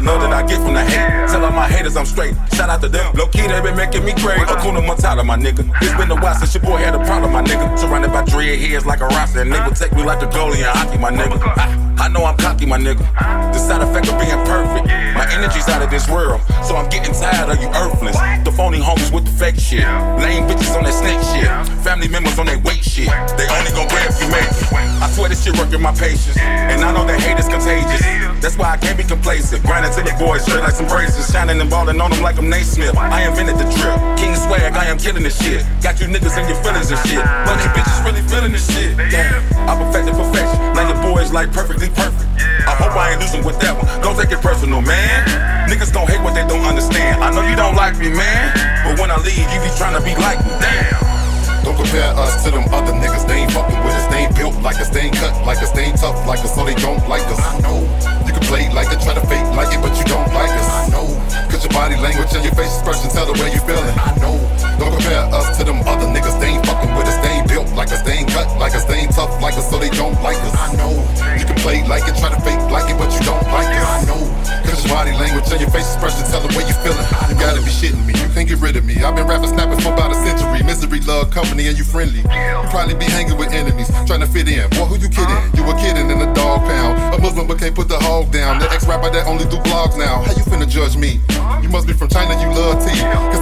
the love that I get from the hate. Tell all my haters I'm straight. Shout out to them. Low key, they been making me crazy. Hakuna Matata, my nigga. It's been a while since your boy had a problem, my nigga. Surrounded by dread heads like a roster, and they will take me like the goalie in hockey, my nigga. I, I know I'm cocky, my nigga. The side effect of being perfect. My energy's out of this world, so I'm getting tired of you earthlings. The phony homies with the fake shit. Lame bitches on that snake shit. Family members on that weight shit. They only gon' grab if you make it. I swear this shit working my patience. And I know that hate is contagious. That's why I can't be complacent. Grinding to the boys straight like some braces. Shining and balling on them like I'm Naismith. I invented the trip. King swag, I am killing this shit. Got you niggas in your feelings and shit. But you bitches really feeling this shit. Damn, I perfected perfection. Now your boys like perfectly perfect. I hope I ain't losing with that one. Don't take it personal, man. Niggas gon' hate what they don't understand. I know you don't like me, man. But when I leave, you be trying to be like me. Damn. Don't compare us to them other niggas. They ain't fucking with us. They ain't built like us. They ain't cut like us. They ain't tough like us. So they don't like us. I know. You can play like it, try to fake like it, but you don't like us. I know. Cause your body language and your face expression tell the way you feeling. I know. Don't compare us to them other niggas. They ain't fucking with us. They ain't built like us. They ain't cut like us. They ain't tough like us. So they don't like us. I know. You can play like it, try to fake like it, but you don't like us. I know. Cause your body language and your face expression tell the way you feeling. You gotta be shitting me. You can't get rid of me. I've been rapping snapping for about a century. Misery, love, company, and you friendly. You probably be hanging with enemies, trying to fit in. Boy, who you kidding? You a kidding in a dog pound. A Muslim but can't put the hog down. The ex rapper that only do vlogs now. How you finna judge me? You must be from China, you love tea.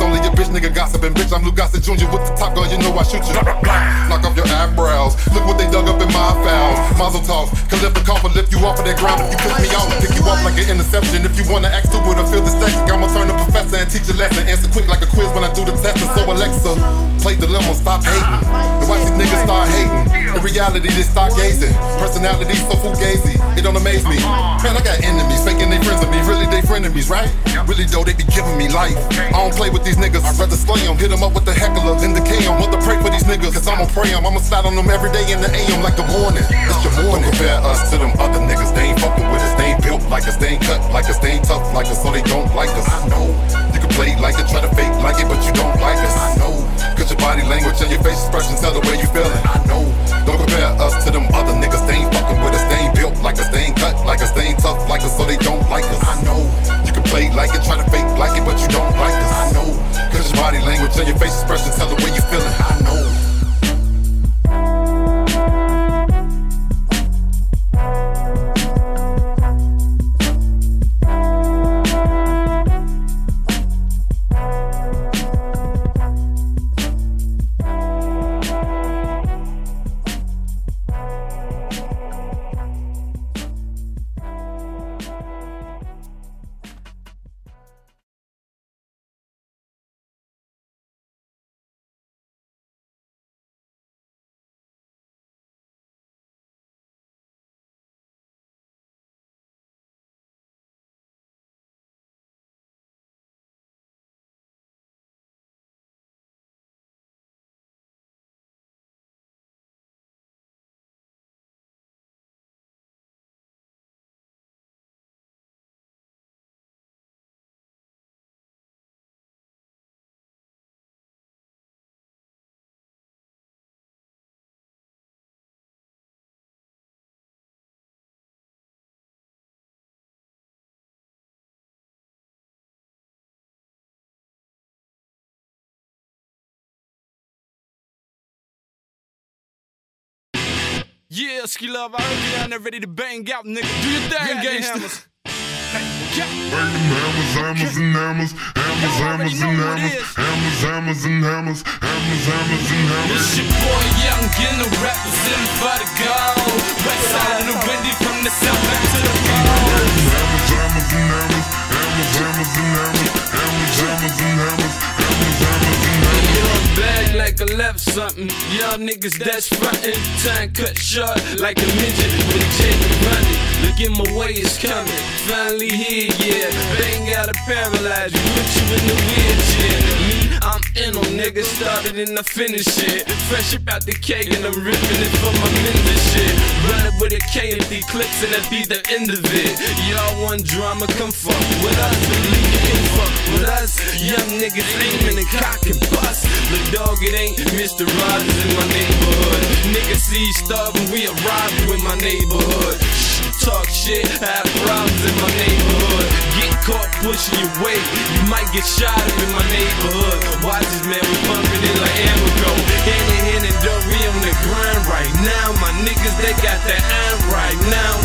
Gossiping. Bitch, I'm Lou Gossett Jr. with the top gun, you know I shoot you. Knock off your eyebrows. Look what they dug up in my files. Mazel tov. Can lift the coffin, lift you off of that ground. If you piss me off, I pick you up like an interception. If you wanna act stupid or feel dyslexic, I'ma turn the professor and teach a lesson. Answer quick like a quiz when I do the testing. So Alexa, play dilemma, stop hating. And watch these niggas start hating. In reality, they start gazing. Personality so fugazi, it don't amaze me. Man, I got enemies, faking they friends of me. Really, they frenemies, right? Really, though, they be giving me life. I don't play with these niggas, I'd rather slay Hit them up with the heckler, then them. Want to pray for these niggas, cause I'ma pray them. I'ma slide on them every day in the AM like the morning. It's your morning. Don't compare us to them other niggas, they ain't fucking with us. They ain't built like us, they ain't cut like us, they ain't tough like us, so they don't like us. I know. You can play like it, try to fake like it, but you don't like us. I know. Cause your body language and your face expression tell the way you feeling. I know. Don't compare us to them other niggas. They ain't fucking with us. They ain't built like us. They ain't cut like us. They ain't tough like us, so they don't like us. I know. You can play like it, try to fake like it, but you don't like us. I know. Body language and your face expression tell the way you feeling. I know. Yeah, ski love, I heard you down there ready to bang out, nigga. Do your thing, gangsters. Hammers, hammers, and hammers, hammers, hammers, and hammers, hammers, hammers, and hammers, hammers, hammers, and hammers. It's your boy Young Gino representing for the gold. West side of the windy from the south back to the cold. Hammers, hammers, and hammers, hammers, hammers, and hammers, hammers, hammers, and hammers, hammers, hammers, hammers. Bag like I left something. Y'all niggas that's frontin'. Time cut short like a midget with a chain running. Look at my way is coming. Finally here, yeah. Bang out a paralyze you, put you in the wheelchair. I'm in on niggas, started and I finish it. Fresh up out the cake and I'm ripping it for my men and shit. Running with a K and D clips and that be the end of it. Y'all want drama, come fuck with us. Believe you can fuck with us. Young niggas aiming and cock and bust. Look, dog, it ain't Mr. Rogers in my neighborhood. Niggas see starving, we arrive with my neighborhood. Shh, talk shit, have problems in my neighborhood. Pushing your weight, you might get shot up in my neighborhood. Watch this man, we pumping it like Amago. Hand in hand and Dory on the grind right now. My niggas, they got that iron right now.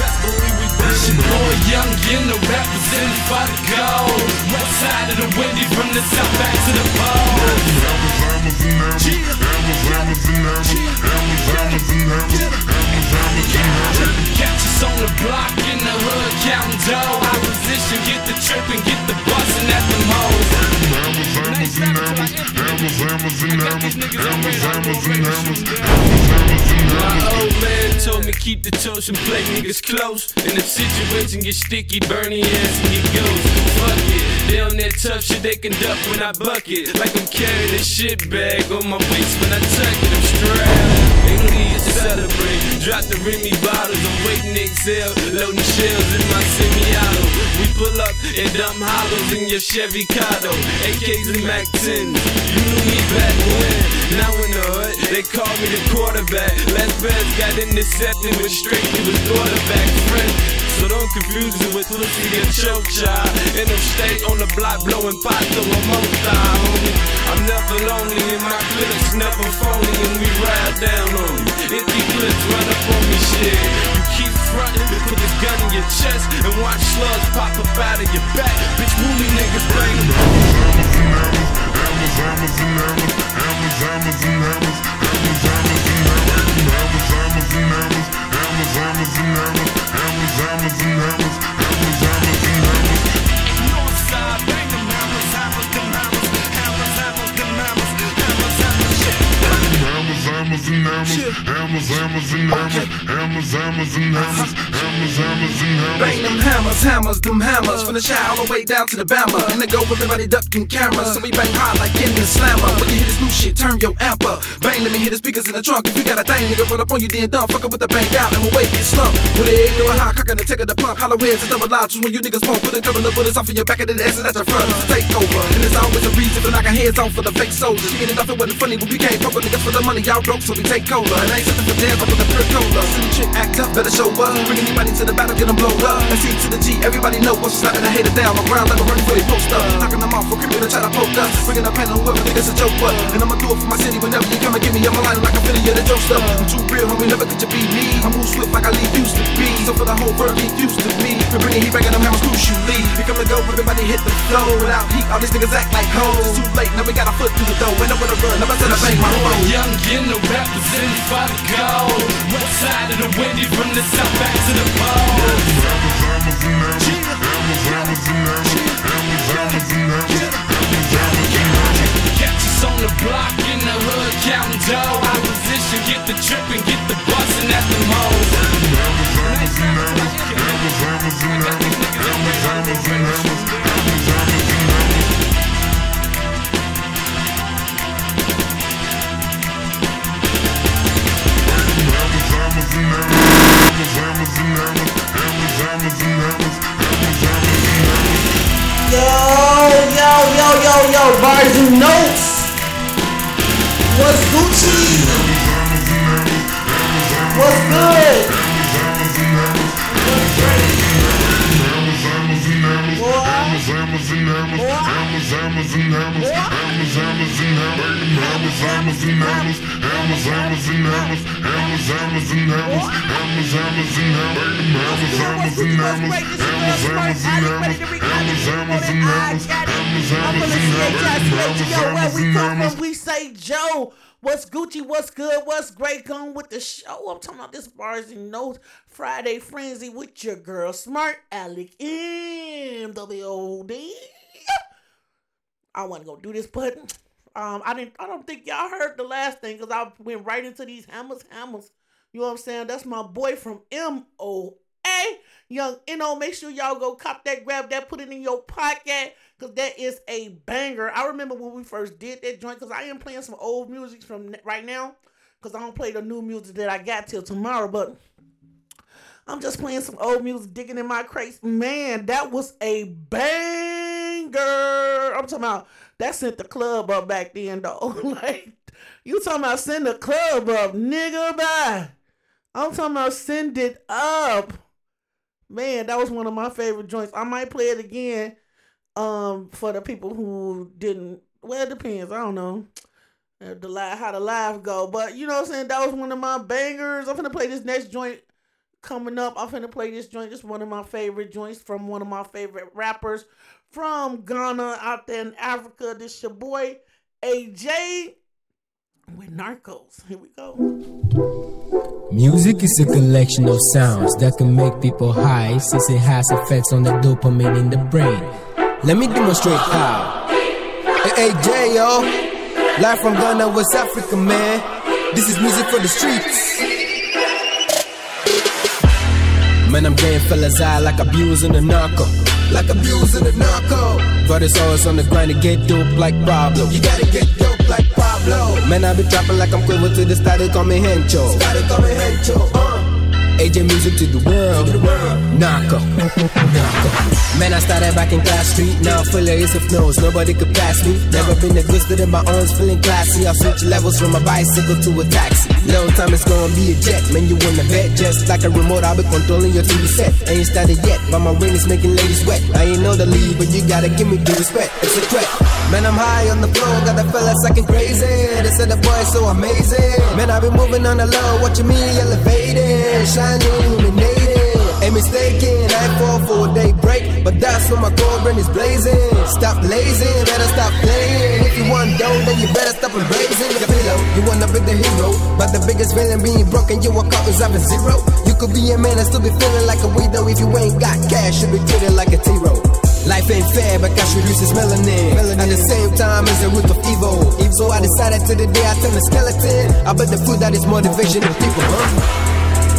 It's your boy Young Gino representing for the gold. West side of the windy from the south back to the pole. Hammers, hammers, and hammers. Hammers, hammers, and hammers. Hammers, hammers, and hammers. Hammers, hammers, and hammers. Catch us on the My old man told me keep the toast and play niggas close. And if situation get sticky, burn the ass and get ghost. Fuck it, they on that tough shit they can duck when I buck it. Like I'm carrying a shit bag on my waist when I tuck it, I'm strapped. Need to celebrate. Drop the Remy bottles, I'm waiting exhale. Loading shells in my semi-auto. We pull up and dump hollows in your Chevy Cado. AKs and Mac 10. You knew me back when. Now in the hood, they call me the quarterback. Last pass got intercepted, went straight to his quarterback friend. So don't confuse it with pussy and choke child. And I'm on the block blowing pot I'm on thigh, homie. I'm never lonely in my clips, never phony, and we ride down on you. Empty clips run up on me, shit. You keep frontin', put this gun in your chest, and watch slugs pop up out of your back. Bitch, woolly niggas bring them. Hammers, hammers, and hammers. Hammers, hammers, and hammers. Hammers, hammers, and hammers. Hammers, hammers, and hammers. Hammers, and hammers. Hammers, hammers, and hammers. Hammers, Hammers, and hammers. Hammers, hammers, and hammers. Hammers, hammers, and hammers. Hammers, hammers, and hammers. Bang them hammers, hammers, them hammers From the shy all the way down to the Bama And they go with everybody ducking cameras So we bang hard like in the slammer. When you hear this new shit, turn your amp up Bang, let me hit the speakers in the trunk. If you got a thing, nigga, run up on you, then dumb Fuck up with the bang out and we'll wait, get slumped When they ain't doing high, cocking the tick of the pump Hollow heads and double lodges when you niggas won't Put a couple of bullets off of your back and then exit at your front. Take over, and there's always a reason for knocking heads off for the fake soldiers. She ended off, it wasn't funny, but we can't fuck with niggas for the money Y'all so we take cola. And I ain't something for dance, but with the pure cola. City chick act up, better show up. Bring anybody to the battle, get them blowed up. Let's see to the G, everybody know what's slapping the hater down on ground like a running for they post up Knocking them off for creeping and try to poke us. Bringing up pen on whoever think it's a joke but And I'ma do it for my city whenever you come and get me I'm a line like a fitty of the joke stuff I'm too real, homie, never could you be me? I move swift like I leave used to be So for the whole world, get used to me For bringing heat, banging them hammers, who you leave. Here come the go, everybody hit the flow Without heat, all these niggas act like hoes. It's too late, now we got our foot through the door. Ain't nowhere to run, never said I bang my phone young Gino representing for the gold. West side of the windy from the south back to the pole. Catch us on the block in the hood, counting dough. Our position, get the trip and get the bustin' at the hoes. Hammers, hammers, and hammers. Hammers, hammers, and hammers. Hammers, hammers, and hammers. Yo, yo, yo, yo, yo, Barz and Notez. What's Gucci? What's good? Yo, where we come from, we say Joe. What's Gucci? What's good? What's great? Going with the show. I'm talking about this Barz and Notez Friday frenzy with your girl, Smart Alec MWOD. I want to go do this, but um, I didn't. I don't think y'all heard the last thing because I went right into these hammers, hammers. You know what I'm saying? That's my boy from MOA, Young NO. Make sure y'all go cop that, grab that, put it in your pocket because that is a banger. I remember when we first did that joint because I am playing some old music from right now because I don't play the new music that I got till tomorrow, but. I'm just playing some old music, digging in my crates. Man, that was a banger. I'm talking about that sent the club up back then, though. like, you talking about send the club up, nigga, bye. I'm talking about send it up. Man, that was one of my favorite joints. I might play it again um for the people who didn't well it depends. I don't know. uh, The live how the live go. But you know what I'm saying? That was one of my bangers. I'm gonna play this next joint coming up. I'm finna play this joint. This one of my favorite joints from one of my favorite rappers from Ghana out there in Africa. This your boy AJ with Narcos. Here we go. Music is a collection of sounds that can make people high since it has effects on the dopamine in the brain. Let me demonstrate how. Hey, hey J, yo. Live from Ghana, West Africa, man. This is music for the streets. Man, I'm getting fellas high like abusing a narco. Like abusing a narco. But it's always on the grind to get dope like Pablo. You gotta get dope Pablo. Man, I be trapping like I'm quiver to the style, they call me Hencho. Style, call me Hencho, uh. AJ music to the world. To the world. Narco. Narco. Man, I started back in class street. Now full of ace of nose. Nobody could pass me. Never been a in my arms, feeling classy. I switch levels from a bicycle to a taxi. Long time it's gonna be a jet. Man, you wanna bet just like a remote. I'll be controlling your TV set. Ain't started yet, but my ring is making ladies wet. I ain't know the lead, but you gotta give me the respect. It's a threat. Man, I'm high on the floor, got the fellas acting crazy. They said the boy's so amazing. Man, I been moving on the low, watching me elevating, shining, illuminating. Ain't mistaken, I fall for a day break, but that's when my cauldron is blazing. Stop lazing, better stop playing. If you want dough, then you better stop embracing your pillow. You wanna be the hero, but the biggest villain being broken, you walk out is having zero. You could be a man and still be feeling like a widow if you ain't got cash, you be treated like a T-Row. Life ain't fair, but cash reduces melanin. At the same time, it's the root of evil. So I decided to the day I turn a skeleton. I bet the food that is motivation of people, huh?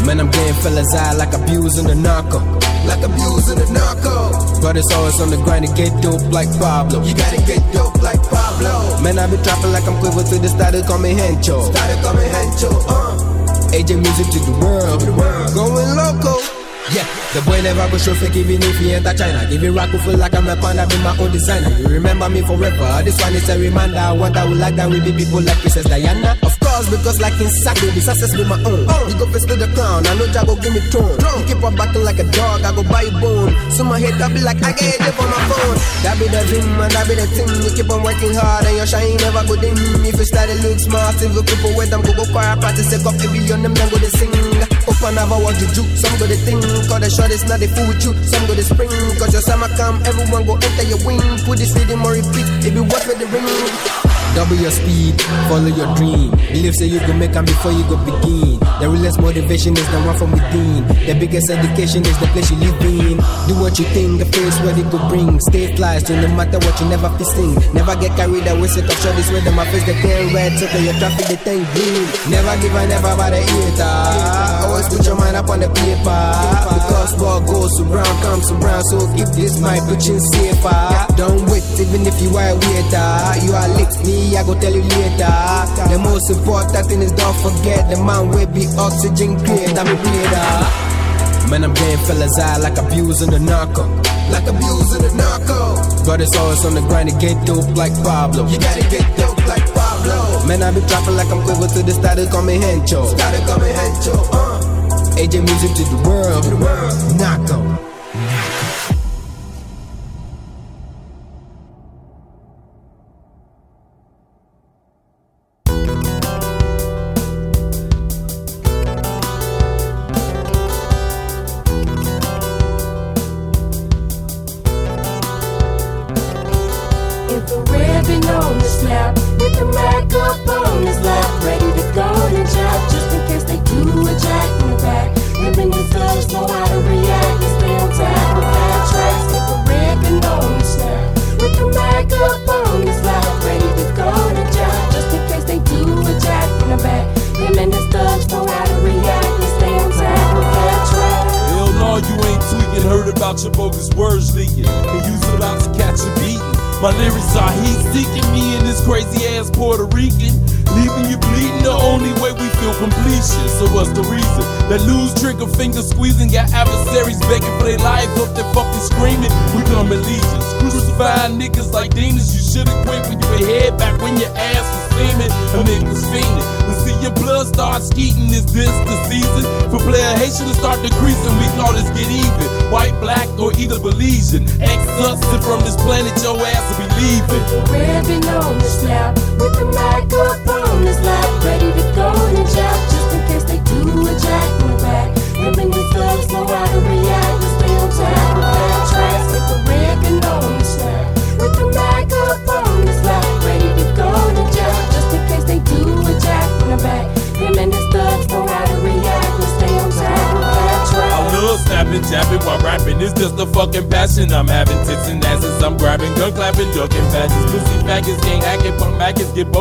Man, I'm getting fellas high like abusing a narco. Like abusing a narco. But it's always on the grind to get dope like Pablo. You gotta get dope like Pablo. Man, I be trapping like I'm quiver to the they call me Hencho. Style, call me Hencho, uh. AJ music to the world. To the world. Going loco. Yeah, the boy never go show fake even if he enter China. Give it rock feel like I'm a panda, be my own designer. You remember me forever. This one is a reminder. I would like that we be people like Princess Diana. Of course, because like in Saki, the success be my own. Oh. You go face to the crown, I know Jago give me throne. You keep on backing like a dog, I go buy you bone. So my head I be like I get it on my phone. That be the dream and that be the thing. You keep on working hard and your shine never go dim. If you start to look smart, if you people with them go go choir practice, take up every on them then go to sing. Open never what you do, some go to think. Cause the shot is not the fool with you, some go to spring. Cause your summer come, everyone go enter your wing. Put this rhythm or repeat, it be worth for the ring. Double your speed, follow your dream. Believe say you go make them before you go begin. The realest motivation is the one from within. The biggest education is the place you live in. Do what you think, the face where they go bring. Stay fly, so no matter what you never fisting. Never get carried away, sick of shot this way. Them my face, the ten red, so your traffic, the ten green. Never give a never by the eater. Always put your mind up on the paper. Because goes brown, comes brown, so keep this mind pushing safer. Don't wait, even if you are a waiter. You are licked me, I go tell you later. The most important thing is don't forget the man will be oxygen creator, me creator. Man, I'm getting fellas high like abusing the narco. Like abusing the narco. But it's always on the grind to get dope like Pablo. You gotta get dope like Pablo. Man, I be trapping like I'm quiver to the they call me Hencho. Style, call me Hencho, uh. AJ music to the world. The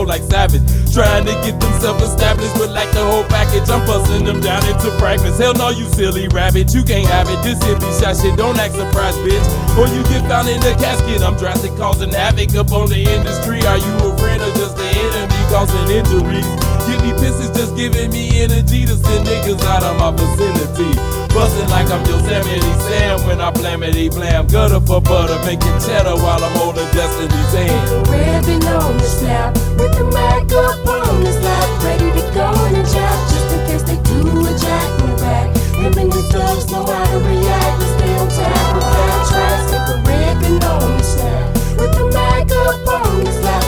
like savage. Trying to get themselves established, but like the whole package, I'm busting them down into fragments. Hell no, you silly rabbit, you can't have it. This hippie shot shit, don't act surprised, bitch. Or you get found in the casket. I'm drastic, causing havoc up on the industry. Are you a friend or just an enemy causing injuries? Give me pisses, just giving me energy to send niggas out of my vicinity. Bustin' like I'm Yosemite Sam when I blamity blam. Gutter for butter, making cheddar while I'm holding Destiny's hand. ribbon on the snap with the mic up on his lap, ready to go and jab just in case they do a jack in the back. And his thugs know how to react and stay on tap with bad tracks with the ribbon on the snap with the mic up on his lap,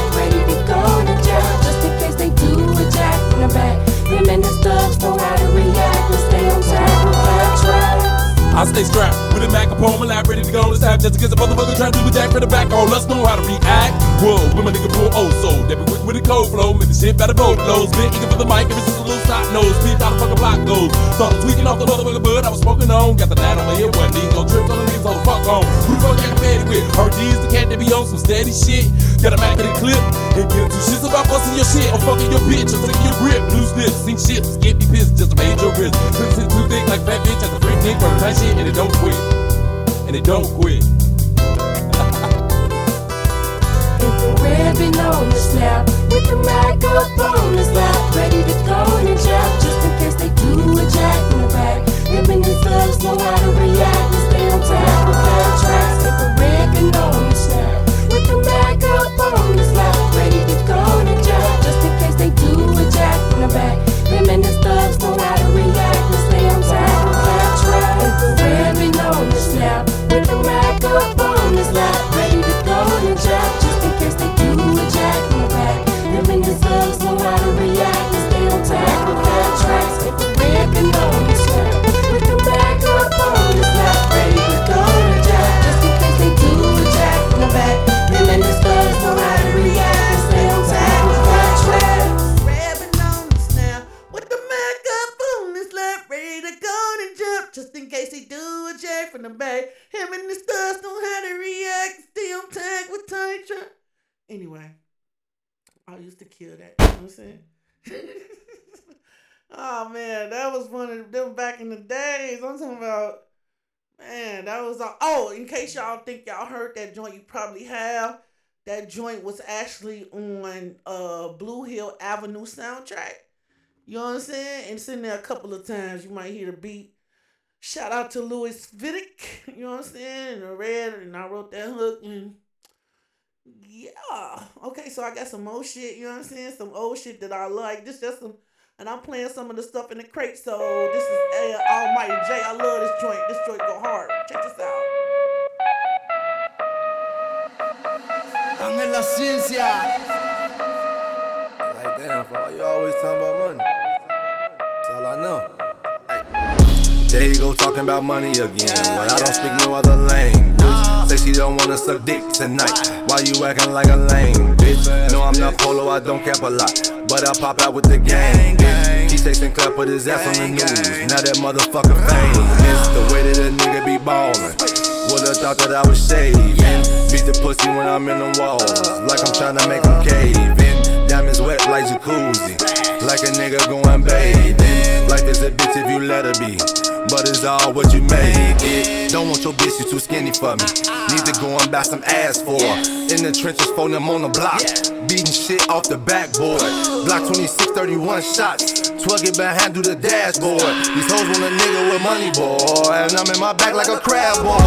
I stay strapped with a Mac my lap, ready to go this time just in case a motherfucker try to do a jack for the back. Oh, let's know how to react. Whoa, when my nigga pull oh so, they be quick with a cold flow, make the shit better boat lows. Been eating for the mic, ever since a little side nose, peep how the fucking block goes. Started tweaking off the motherfucker bud I was smoking on, got the night on my ear one knee, no trips on the knees, hold the fuck on. Who the fuck got ready with? RG's the cat that be on some steady shit. Got a Mac in the clip, and give two shits about busting your shit, or fucking your bitch, or taking your grip, loose lips, sink shit, skip me piss, just a major risk. Clips it too thick like fat bitch at the freak dick, from tight shit, and it don't quit. And it don't quit. ribbon on the snap with the you probably have. That joint was actually on uh Blue Hill Avenue soundtrack. You know what I'm saying? And it's in there a couple of times. You might hear the beat. Shout out to Louis Vidic. You know what I'm saying? And I read and I wrote that hook and yeah. Okay, so I got some old shit, you know what I'm saying? Some old shit that I like. This just some and I'm playing some of the stuff in the crate. So this is uh, Almighty J. I love this joint. This joint go hard. Check this out. Ángel la ciencia. Like damn, bro, you always talking about money. That's all I know. There you go talking about money again. But I don't speak no other language. Say she don't wanna suck dick tonight. Why you acting like a lame bitch? No, I'm not polo, I don't cap a lot. But I pop out with the gang, bitch. He texting clap put his ass on the news. Now that motherfucker famous. The way that a nigga be ballin'. Would've thought that I was shaving. Beat the pussy when I'm in the walls. Like I'm tryna make him cave in. Diamonds wet like jacuzzi. Like a nigga going bathing. Life is a bitch if you let her be. But it's all what you made it. Don't want your bitch, you too skinny for me. Need to go and buy some ass for her. In the trenches, phone them on the block. Beating shit off the backboard. Block 26, 31 shots. 12 get behind through the dashboard. These hoes want a nigga with money, boy. And I'm in my back like a crab boy.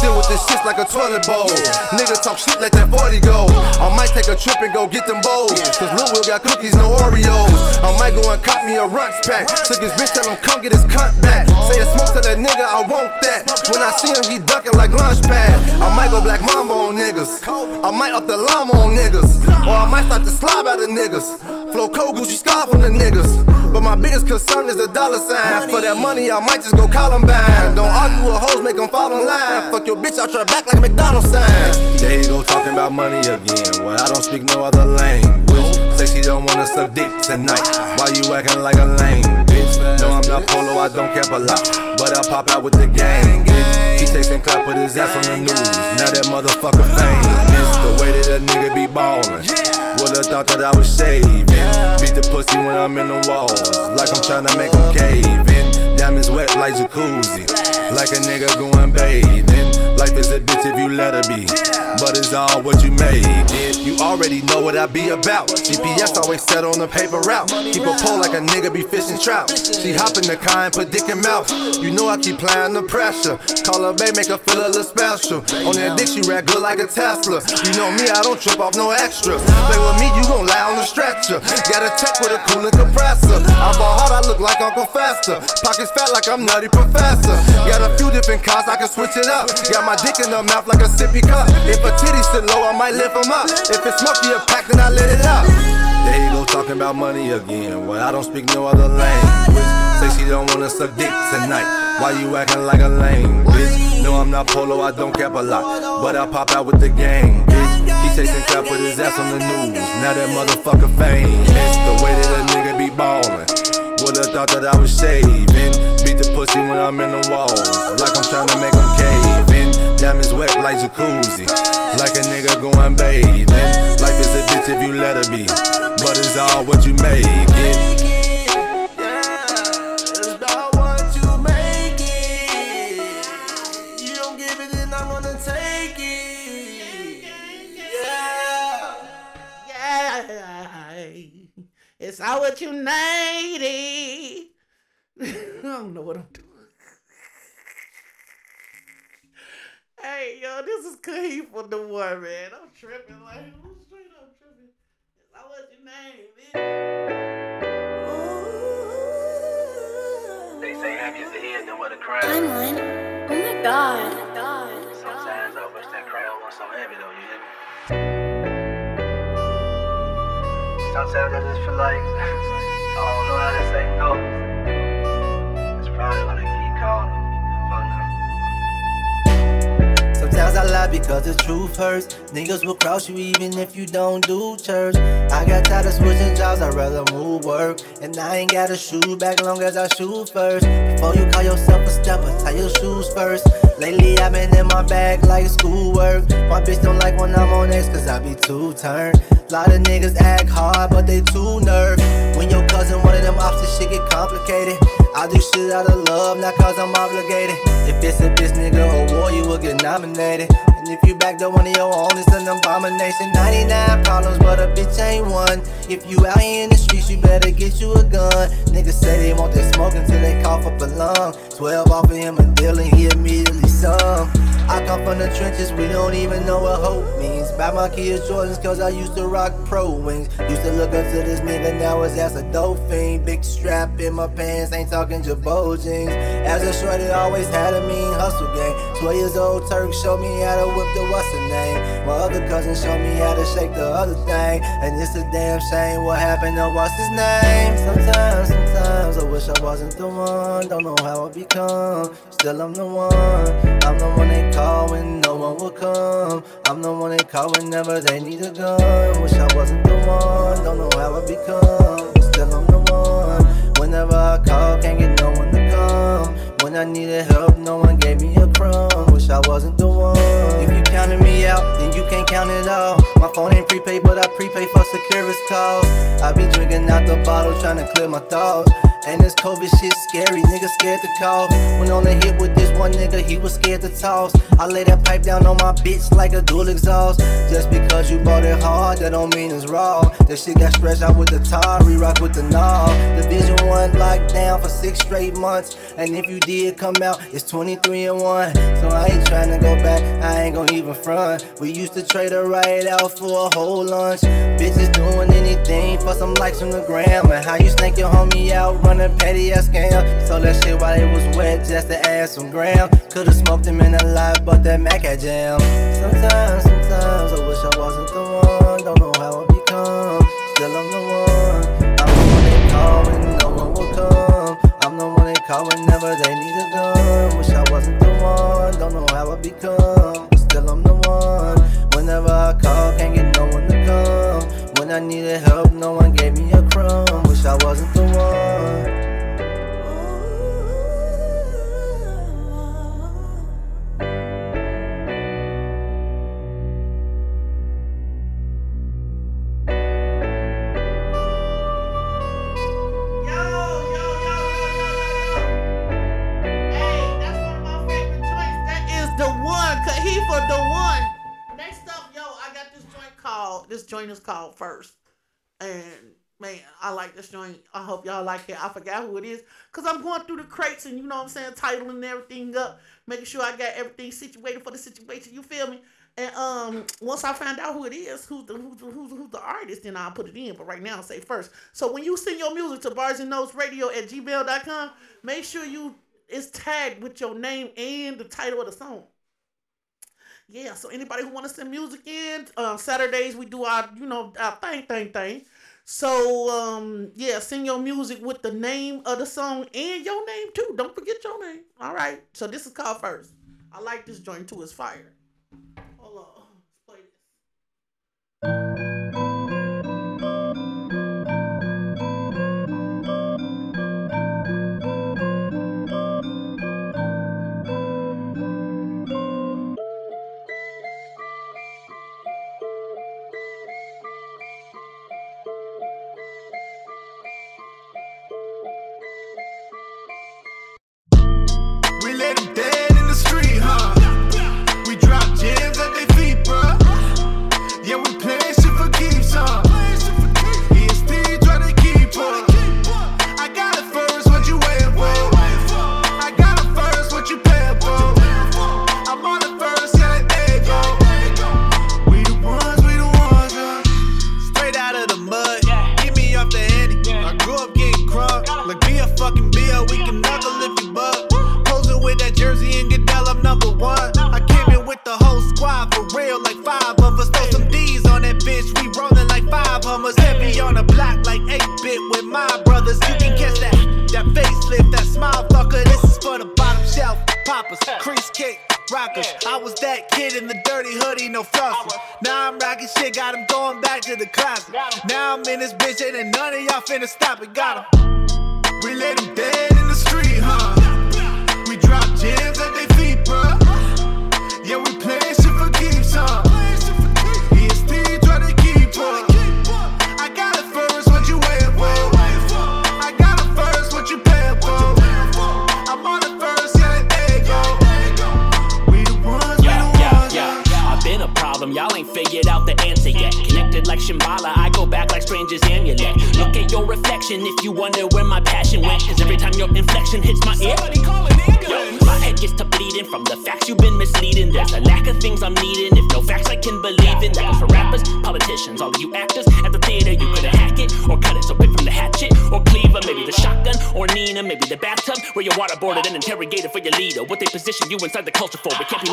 Still with this shit like a toilet bowl. Nigga talk shit, let that 40 go. I might take a trip and go get them bowls. Cause Lil Will got cookies, no Oreos. I might go and cop me a runch pack. Took his bitch, tell him come get his cunt back. Say a smoke to that nigga, I want that. When I see him, he ducking like lunch pad. I might go black mamba on niggas. I might up the llama on niggas. Or I might start to slob out of niggas. Flow cold Gucci scarf on the niggas. But my biggest concern is the dollar sign. For that money, I might just go Columbine. Don't argue with hoes, make them fall in line. Fuck your bitch, I'll try back like a McDonald's sign. There you go, talking about money again. Well, I don't speak no other language. Say she don't wanna suck dick tonight. Why you acting like a lame bitch? No, I'm not polo, I don't cap a lot. But I pop out with the gang, bitch. He takes and clap, put his ass on the news. Now that motherfucker famous. Way that a nigga be ballin'. Would've thought that I was shaving. Beat the pussy when I'm in the walls. Like I'm tryna make him cave in. Diamonds wet like jacuzzi. Like a nigga going bathing. Life is a bitch if you let her be. But it's all what you made it. You already know what I be about. GPS always set on the paper route. Keep a pole like a nigga be fishing trout. She hop in the car and put dick in mouth. You know I keep playing the pressure. Call her babe, make her feel a little special. On that dick, she rap good like a Tesla. You know me, I don't trip off no extras. Play with me, you gon' lie on the stretcher. Got a tech with a cooling compressor. I ball hard, I look like Uncle Fester. Pockets fat like I'm Nutty Professor. Got a few different cars, I can switch it up. Got my dick in the mouth like a sippy cup. If a titty sit low, I might lift 'em up. If it's smoky a pack, then I let it up. There you go, talking about money again. Well, I don't speak no other language. Say she don't wanna suck dick tonight. Why you acting like a lame bitch? No, I'm not polo, I don't cap a lot. But I pop out with the gang, bitch. He chasing crap with his ass on the news. Now that motherfucker famous. The way that a nigga be ballin'. Would've thought that I was shaving. Beat the pussy when I'm in the walls. Like I'm trying to make him. Diamonds wet like jacuzzi. Like a nigga going bathing. Life is a bitch if you let her be. But it's all what you make You don't give it. And I'm gonna take it yeah. It's all what you need. I don't know what I'm doing. Hey, yo, this is Kaheem for the one, man. I'm tripping like I'm straight up tripping. I all your you man. They say happy is the head, then what a crown. Timeline. Oh my god. Oh my god. Sometimes I wish that crown wasn't so heavy though, you hear me? Sometimes I just feel like I don't know how to say no. It's probably gonna keep calling. Sometimes I lie because the truth hurts. Niggas will cross you even if you don't do church. I got tired of switching jobs, I'd rather move work. And I ain't gotta shoot back long as I shoot first. Before you call yourself a stepper, tie your shoes first. Lately I've been in my bag like schoolwork. My bitch don't like when I'm on X cause I be too turned. A lot of niggas act hard, but they too nerve. When your cousin one of them this shit get complicated. I do shit out of love, not cause I'm obligated. If it's a bitch nigga award, you will get nominated. And if you back up one of your own, it's an abomination. 99 problems, but a bitch ain't one. If you out here in the streets, you better get you a gun. Niggas say they want that smoke until they cough up a lung. 12 off of him a deal and he immediately some. I come from the trenches, we don't even know what hope means. Buy my kids Jordans, cause I used to rock pro wings. Used to look up to this nigga, now his ass a dope fiend. Big strap in my pants, ain't talking Girbaud jeans. As a shorty, always had a mean hustle game. 12 years old Turk showed me how to whip the what's the name. My other cousin showed me how to shake the other thing. And it's a damn shame what happened to what's his name. Sometimes, sometimes I wish I wasn't the one. Don't know how I become. Still, I'm the one. I'm the one they call when no one will come. I'm the one they call whenever they need a gun. Wish I wasn't the one. Don't know how I become. But Still, I'm the one. Whenever I call, can't get no one to come. When I needed help, no one gave me a crumb. Wish I wasn't the one. If you counted me out, then you can't count it all. My phone ain't prepaid, but I prepay for security calls. I be drinking out the bottle, trying to clear my thoughts. And this COVID shit scary, nigga scared to call. When on the hit with this one nigga, he was scared to toss. I lay that pipe down on my bitch like a dual exhaust. Just because you bought it hard, that don't mean it's raw. That shit got stretched out with the tar, re rock with the knob. Division one locked down for six straight months. And if you did come out, it's 23 and 1. So I ain't trying to go back, I ain't gon' even front. We used to trade a ride out for a whole lunch. Bitches doing anything for some likes on the gram. And how you snake your homie out running petty ass scam. So that shit while it was wet just to add some gram. Could've smoked him in a lot, but that Mac had jam. Sometimes, sometimes I wish I wasn't the one. Don't know how I become. Still I'm the one. I'm the one they call when no one will come. I'm the one they call whenever they need a gun. Wish I wasn't the one. Don't know how I become. But still I'm the one. Whenever I call, can't get no one to come. When I needed help, no one gave me a crumb. Wish I wasn't joint is called First, and man, I like this joint. I hope y'all like it. I forgot who it is, cause I'm going through the crates and you know what I'm saying, titling everything up, making sure I got everything situated for the situation. You feel me? And um, once I find out who it is, who's the who's the, who's the, who's the artist, then I'll put it in. But right now, I'll say first. So when you send your music to Barz and Notez radio at gmail.com, make sure you it's tagged with your name and the title of the song. Yeah, so anybody who want to send music in, uh, Saturdays we do our, you know, our thing, thing, thing. So um, yeah, send your music with the name of the song and your name too. Don't forget your name. All right. So this is called first. I like this joint too. It's fire. Hold on. Let's play this.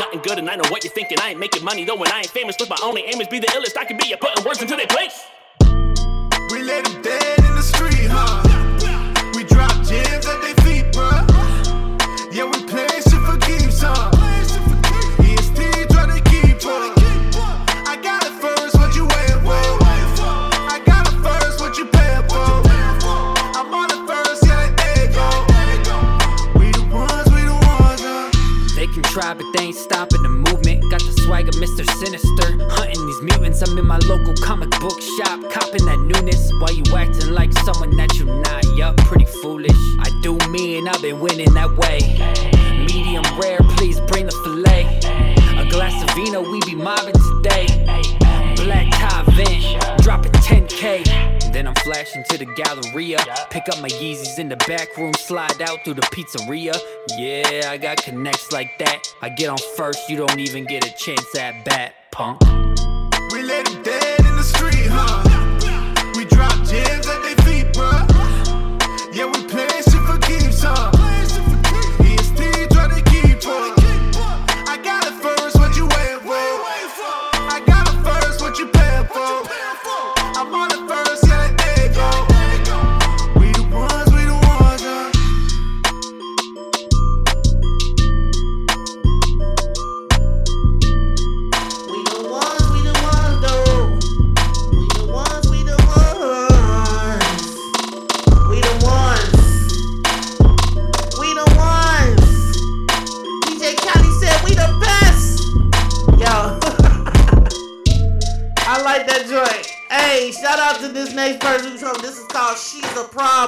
For? It nothing good, and I know what you're thinking. I ain't making money though, and I ain't famous. But my only aim is be the illest I can be. You're putting words into their place. We let them dead in the street, huh? We drop gems at their feet, bruh. Yeah, we playing shit for keeps, huh? EST try to keep up. I got it first, what you waiting for? I got it first, what you paying for? I'm on it first, yeah, there you go. We the ones, we the ones, yeah. They can try, but they ain't stopping Mr. Sinister. Hunting these mutants I'm in my local comic book shop, copping that newness while you acting like someone that you're not. Yup, pretty foolish. I do me and I've been winning that way. Medium rare, please bring the filet. A glass of vino, we be mobbing today. Black tie vent, dropping 10k. Then I'm flashing to the Galleria. Pick up my Yeezys in the back room, slide out through the pizzeria. Yeah, I got connects like that. I get on first, you don't even get a chance at bat, punk. We let them dead in the street, huh?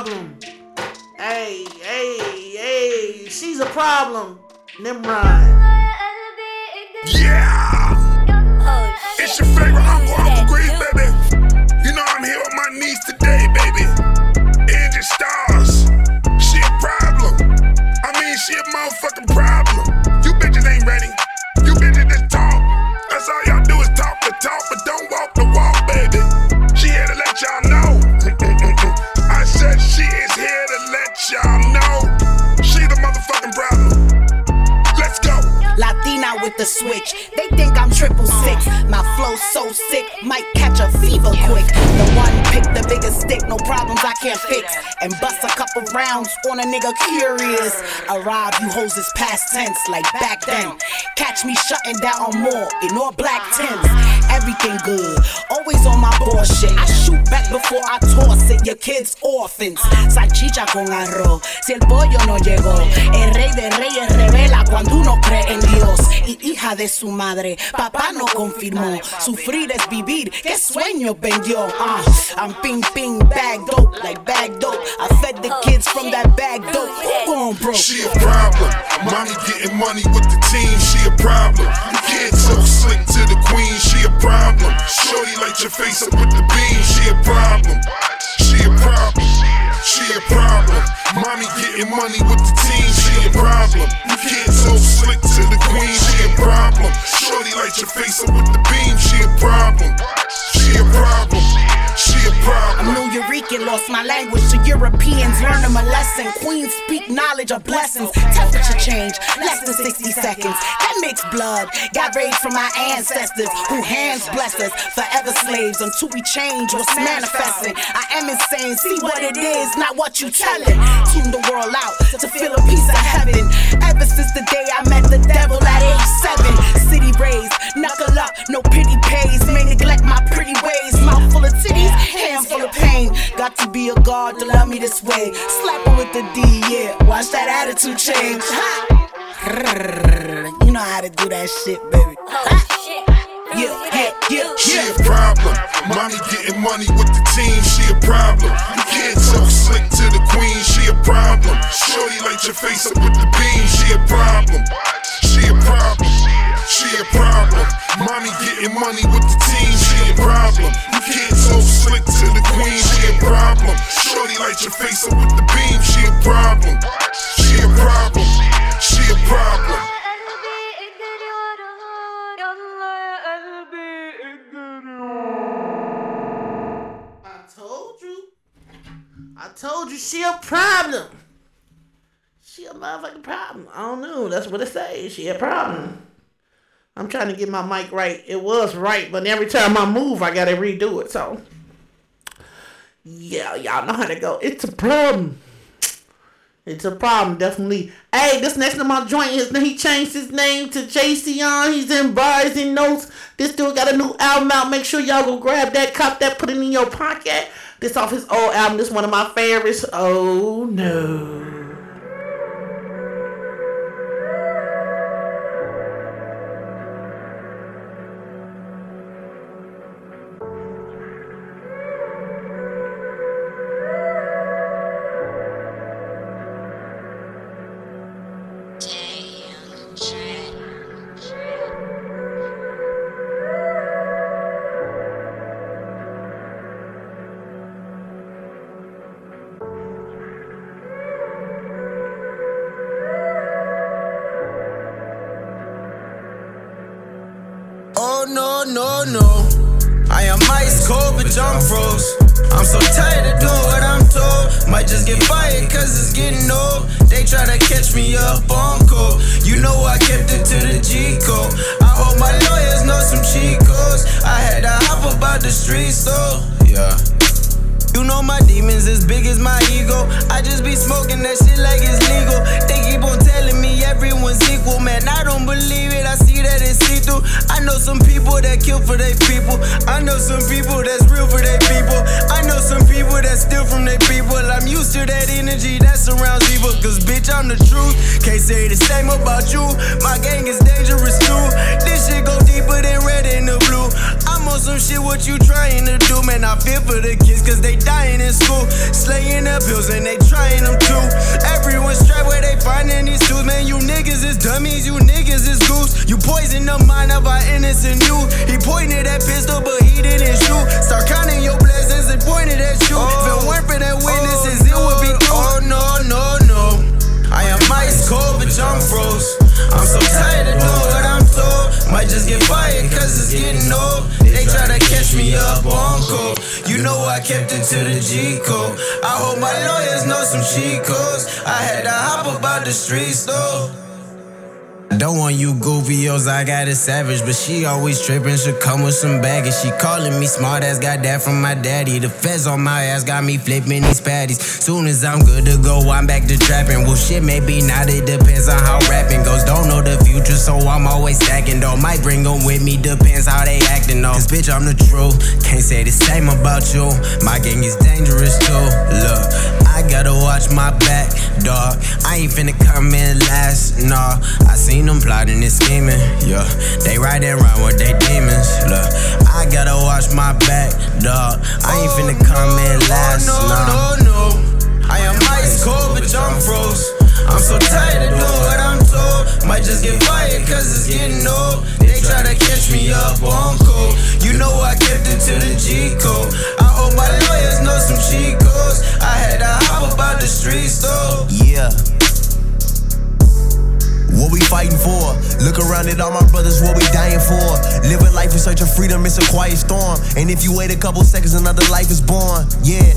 Problem. Hey, hey, hey, she's a problem. Nimrod. Yeah! It's your favorite uncle, Uncle Grease, baby. You know I'm here with my niece today, baby. Angie Stars. She a problem. I mean, she a motherfucking problem. The switch. They think I'm triple six. My flow so sick, might catch a fever quick. The one pick the biggest stick, no problems I can't fix. And bust a couple rounds on a nigga curious. Arrive, you hoes is past tense, like back then. Catch me shutting down more in all black tents. Everything good, always on my bullshit. I shoot back before I toss it. Your kids orphans. Salchicha con arroz. Si el pollo no llegó, el rey de reyes revela cuando uno cree en Dios. Y hija de su madre, papá no confirmó. Sufrir es vivir, qué sueño vendió. Uh, I'm ping ping bag dope, like bag dope. I fed the kids from that bag dope. Who gon' broke? She a problem. Mommy getting money with the team, she a problem. You can't so slick to the queen, she a problem. Shorty light your face up with the beam, she a problem. She a problem. She a problem. Mommy getting money with the team, she a problem. You can't so slick to the queen, she a problem. Shorty light your face up with the beam, she a problem. She a problem. She a problem. I'm New Eureka, lost my language to Europeans. Learn them a lesson. Queens speak knowledge of blessings. Temperature change, less than 60 seconds. That mixed blood got raised from my ancestors who hands blessed us. Forever slaves until we change what's manifesting. I am insane, see what it is, not what you telling. Tune the world out to feel a piece of heaven. Ever since the day I met the devil at age seven. City raised, knuckle up, no pity pays. May neglect my pretty ways. Mouth full of titties, hand full of pain. Got to be a god to love me this way. Slap her with the D, yeah. Watch that attitude change. Ha! You know how to do that shit, baby. Oh, Yeah, yeah, yeah, She a problem. Mommy getting money with the team, she a problem. You can't so slick to the queen, she a problem. Shorty light your face up with the beam, she a problem. She a problem. She a problem. Mommy getting money with the team, she a problem. You can't so slick to the queen, she a problem. Shorty light your face up with the beam, she a problem. She a problem. She a problem. I told you she a problem. She a motherfucking problem. I don't know. That's what it says. She a problem. I'm trying to get my mic right. It was right, but every time I move, I gotta redo it. So, yeah, y'all know how to go. It's a problem. It's a problem, definitely. Hey, this next to my joint, his he changed his name to JC on. He's in Barz and Notez. This dude got a new album out. Make sure y'all go grab that, cop that, put it in your pocket. This off his old oh, album. This one of my favorites. Oh no. No, no. I am ice cold, bitch, I'm froze. I'm so tired of doing what I'm told. Might just get fired, cause it's getting old. They try to catch me up on cold. You know I kept it to the G code. I hope my lawyers know some cheat codes. I had to hop about the streets, though. Yeah. You know my demons as big as my ego. I just be smoking that shit like it's legal. They keep on telling me everyone's equal, man. I don't believe it. I see that it's see through. I know some people that kill for their people. I know some people that's real for their people. I know some people that steal from their people. I'm used to that energy that surrounds evil. Cause bitch, I'm the truth. Can't say the same about you. My gang is dangerous too. This shit go deeper than red and the blue. I'm on some shit, what you trying to do, man? I feel for the kids cause they dying in school. Slaying their bills and they trying them too. Everyone's strapped where they finding these tools, man. You niggas is dummies, you niggas is goose. You poison the mind of our innocent youth. He pointed that pistol, but he didn't shoot. Start counting your blessings and pointed at you. if it weren't for that witnesses, it would be through. Oh no, no, no. I am ice cold, bitch, I'm froze. I'm so tired of doing what I'm told. Might just get fired, cause it's getting old. They try to catch me up on cold. You know I kept it to the G code. I hope my lawyers know some cheat codes. I had to hop about the streets though. Don't want you goofios, I got a savage, but she always trippin', she come with some baggage. She calling me smart ass, got that from my daddy. The feds on my ass got me flipping these patties. Soon as I'm good to go, I'm back to trapping. Well, shit, maybe not, it depends on how rapping goes. Don't know the future, so I'm always stacking though. Might bring them with me, depends how they acting though. Cause bitch, I'm the truth, can't say the same about you. My gang is dangerous too. Look, I gotta watch my back, dog. I ain't finna come in last, nah. I seen them plotting and scheming, yeah. They riding around with they demons, look. I gotta watch my back, dog. I ain't finna come in oh, last, no, nah. no, no. I am ice cold, bitch, I'm froze. I'm so tired of doing what I'm told. Might just get fired, cause it's getting old. They try to catch me up on cold. You know I kept it to the G code. I hope my lawyers know some cheat codes. I had to hop about the streets though. Yeah. What we fighting for? Look around at all my brothers, what we dying for? Living life in search of freedom, it's a quiet storm. And if you wait a couple seconds, another life is born. Yeah.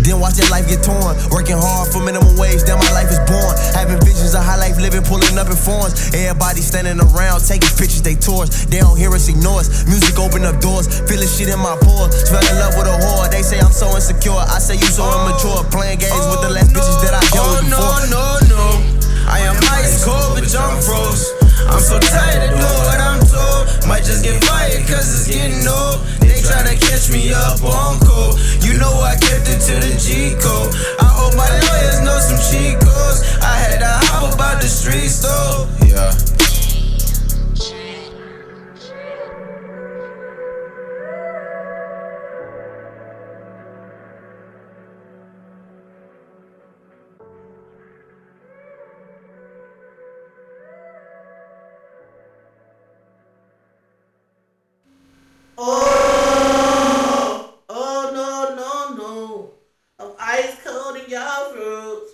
Then watch that life get torn. Working hard for minimum wage, then my life is born. Having visions of high life living, pulling up in forms. Everybody standing around, taking pictures, they tours. They don't hear us, ignore us. Music open up doors, feeling shit in my pores. Fell in love with a whore. They say I'm so insecure. I say you so immature. Playing games with the last bitches that I dealt Oh with no, no, no. I am ice cold, bitch, I'm froze. I'm so tired of doing what I'm told. Might just get fired, cause it's getting old. They try to catch me up on cold. You know I kept it to the G code. I hope my lawyers know some cheat codes. I had to hop about the streets though. Yeah. Oh, oh no, no, no. I'm ice cold in y'all fruits.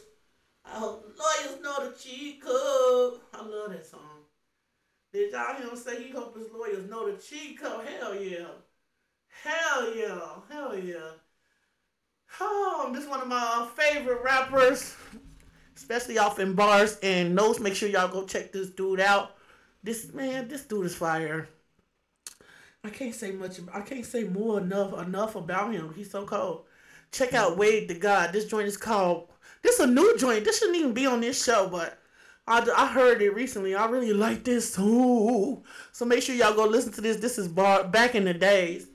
I hope lawyers know the cheat code. I love that song. Did y'all hear him say he hope his lawyers know the cheat code? Hell yeah. Hell yeah. Hell yeah. Oh, this is one of my favorite rappers, especially off in Barz and Notez. Make sure y'all go check this dude out. This man, this dude is fire. I can't say much. I can't say more enough enough about him. He's so cold. Check out Wade the God. This joint is called. This is a new joint. This shouldn't even be on this show, but I, I heard it recently. I really like this too. So make sure y'all go listen to this. This is bar back in the days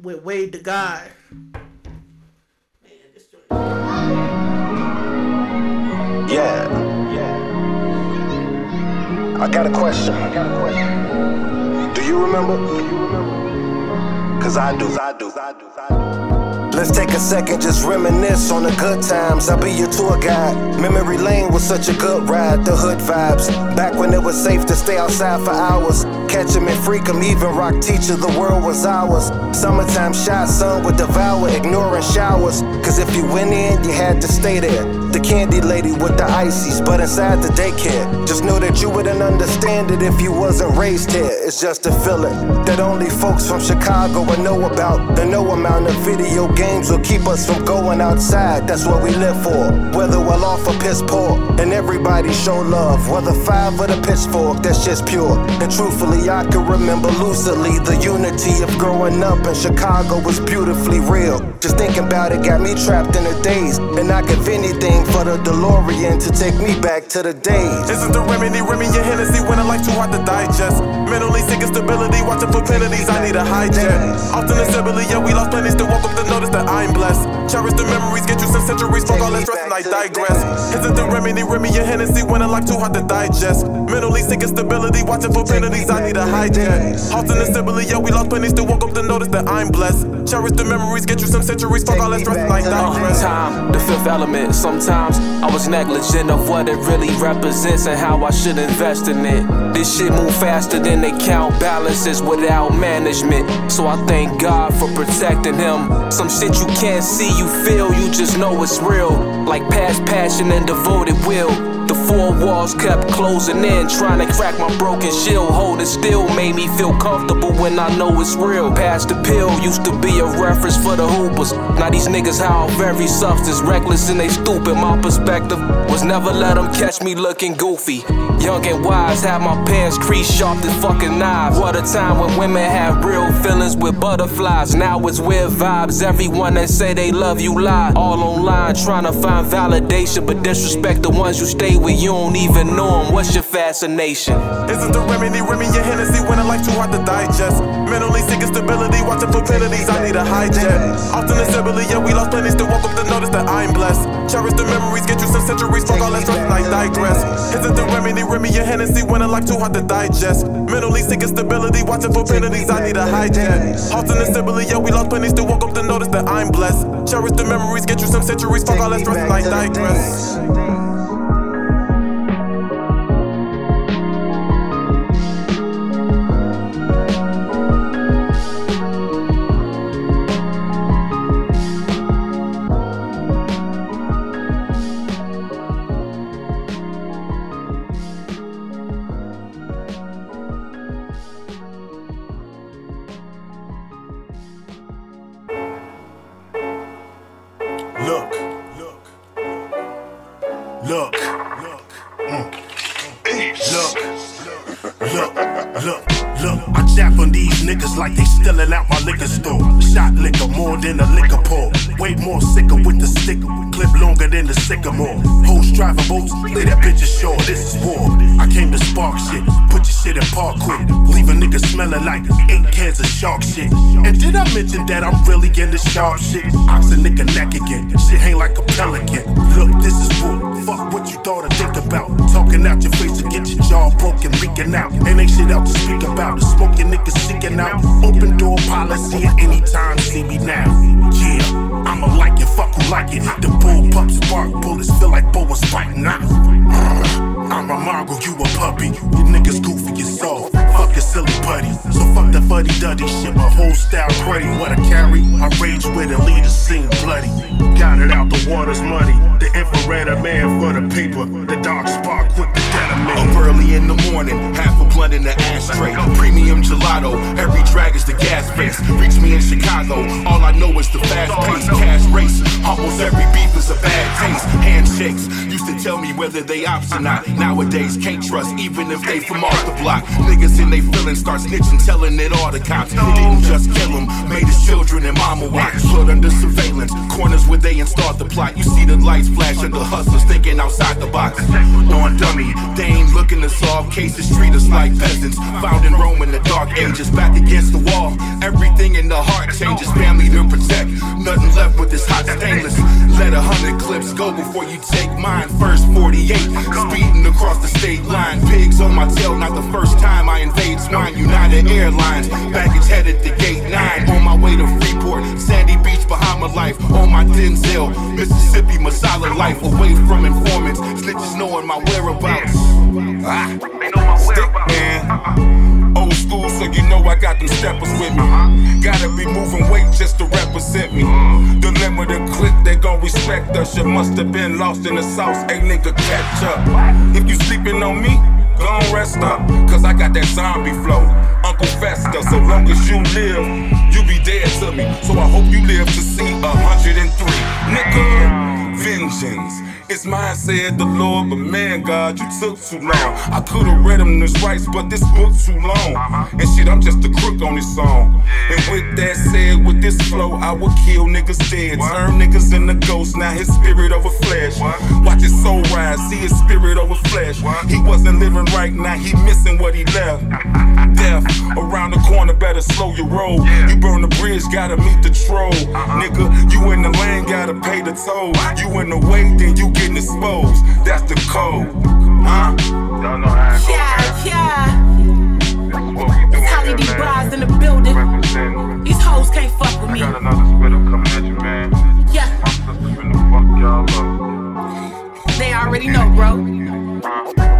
with Wade the God. Yeah. Yeah. I got a question. I got a question. You remember? Cause I do. I do. I do. Let's take a second, just reminisce on the good times. I'll be your tour guide. Memory lane was such a good ride. The hood vibes. Back when it was safe to stay outside for hours. Catch 'em and freak 'em, even rock teacher, the world was ours. Summertime shot, sun would devour, ignoring showers. Cause if you went in, you had to stay there. The candy lady with the ices, but inside the daycare. Just know that you wouldn't understand it if you wasn't raised here. It's just a feeling that only folks from Chicago would know about. The no amount of video games will keep us from going outside. That's what we live for. Whether well off or piss poor, and everybody show love. Whether five or the pitchfork, that's just pure. And truthfully, I can remember lucidly the unity of growing up in Chicago was beautifully real. Just thinking about it got me trapped in a daze, and I give anything for the DeLorean to take me back to the days. This isn't the remedy Remy your Hennessy when I like too hard to digest? Mentally sick stability, watching for penalties, I need a high hijack. Often assembly, yeah, we lost plenty, still woke up to notice that I'm blessed. Cherish the memories, get you some centuries, fuck all that stress, and I digress. Isn't the remedy Remy your Hennessy when I like too hard to digest? Mentally sick stability, watching for penalties, I need a high hijack. Often assembly, yeah, we lost plenty, still woke up to notice that I'm blessed. Cherish the memories, get you some centuries, fuck all that stress, and I digress. Time, the fifth element. Sometimes I was negligent of what it really represents and how I should invest in it. This shit move faster than they count balances without management. So I thank God for protecting him. Some shit you can't see, you feel, you just know it's real. Like past passion and devoted will. Four walls kept closing in, trying to crack my broken shield. Holding still made me feel comfortable when I know it's real. Past the pill used to be a reference for the hoopers. Now these niggas how very substance, reckless and they stupid. My perspective was never let them catch me looking goofy. Young and wise, had my pants creased sharp as fucking knives. What a time when women had real feelings with butterflies. Now it's weird vibes. Everyone that say they love you lie. All online trying to find validation, but disrespect the ones you stay with. You don't even know them. What's your fascination? Isn't the remedy Remy your Hennessy when I like too hard to digest? Mentally sick instability, watching penalties, I need a high hijack. Often assembly, yeah, we lost plenty, still up to notice that I'm blessed. Cherish the memories, get you some centuries, fuck all that stress, and I digress. Isn't the remedy Remy your Hennessy when I like too hard to digest? Mentally sick instability, watching for penalties, I need a high hijack. Often assembly, yeah, we lost plenty, still up to notice that I'm blessed. Cherish the memories, get you some centuries, fuck all that stress, and I digress. Like they stealing out my liquor store. Shot liquor more than a liquor pour. Way more sicker with the stick. Clip longer than the sycamore. Hoes driving boats, lay that bitch ashore. This is war. I came to spark shit. Put your shit in park quick. Leave a nigga smelling like eight cans of shark shit. And did I mention that I'm really into sharp shit? Ox a nigga neck again. Shit ain't like a pelican. Look, this is war. Fuck what you thought I think about. Talking out your face to get your jaw broken, leaking out. And ain't shit out to speak about. The smoking niggas seeking out. Open door policy at any time. See me now. Yeah, I'ma like it, fuck who like it. The bull pups bark bullets feel like boas fighting now. I'm a mongrel, you a puppy. You niggas goofy, you soft. Fuck a silly buddy. So fuck the fuddy duddy shit. My whole style cruddy. What I carry, I rage with and lead the scene bloody. Got it out, the water's muddy. The infrared a man for the paper. The dark spark with the detonate. Up early in the morning, half a blunt in the ashtray. Premium gelato, every drag is the gas face. Reach me in Chicago, all I know is the fast pace, cash race. Almost every beef is a bad taste. Handshakes used to tell me whether they ops or not. Nowadays, can't trust even if they from off the block. Niggas in they feelings start snitching, telling it all the cops. Didn't just kill made his children and mama watch. Put under surveillance, corners where they installed the plot. You see the lights flash the hustlers thinking outside the box. On dummy, they ain't looking to solve cases, treat us like peasants. Found in Rome in the dark ages, back against the wall. Everything in the heart changes, family to protect. Nothing left but this hot stainless. Let a hundred clips go before you take mine. First 48, speeding across the state line. Pigs on my tail, not the first time I invade swine. United Airlines, baggage headed to gate nine. On my way to Freeport, Sandy Beach, Bahama life. On my Denzel, Mississippi, Masala life. Away from informants, snitches knowing my whereabouts. Ah. Stick man. Old school, so you know I got them steppers with me. Gotta be moving weight just to represent me. The limited click, they gon' respect us. You must have been lost in the sauce. Hey nigga, catch up. If you sleeping on me, gon' rest up. Cause I got that zombie flow. Uncle Fester, so long as you live, you be dead to me. So I hope you live to see a 103. Nigga, vengeance. It's mine, said the Lord, but man, God, you took too long. I could've read him this rights, but this book too long. And shit, I'm just a crook on this song. And with that said, with this flow, I would kill niggas dead. Turn niggas into ghosts, now his spirit over flesh. Watch his soul rise, see his spirit over flesh. He wasn't living right, now he missing what he left. Death around the corner, better slow your roll. You burn the bridge, gotta meet the troll. Nigga, you in the lane, gotta pay the toll. You in the way, then you getting exposed. That's the code. Huh? Y'all know how it Yeah, yeah. It's Holly D. Bras in the building. These hoes can't fuck with me. Yeah. They already know, bro.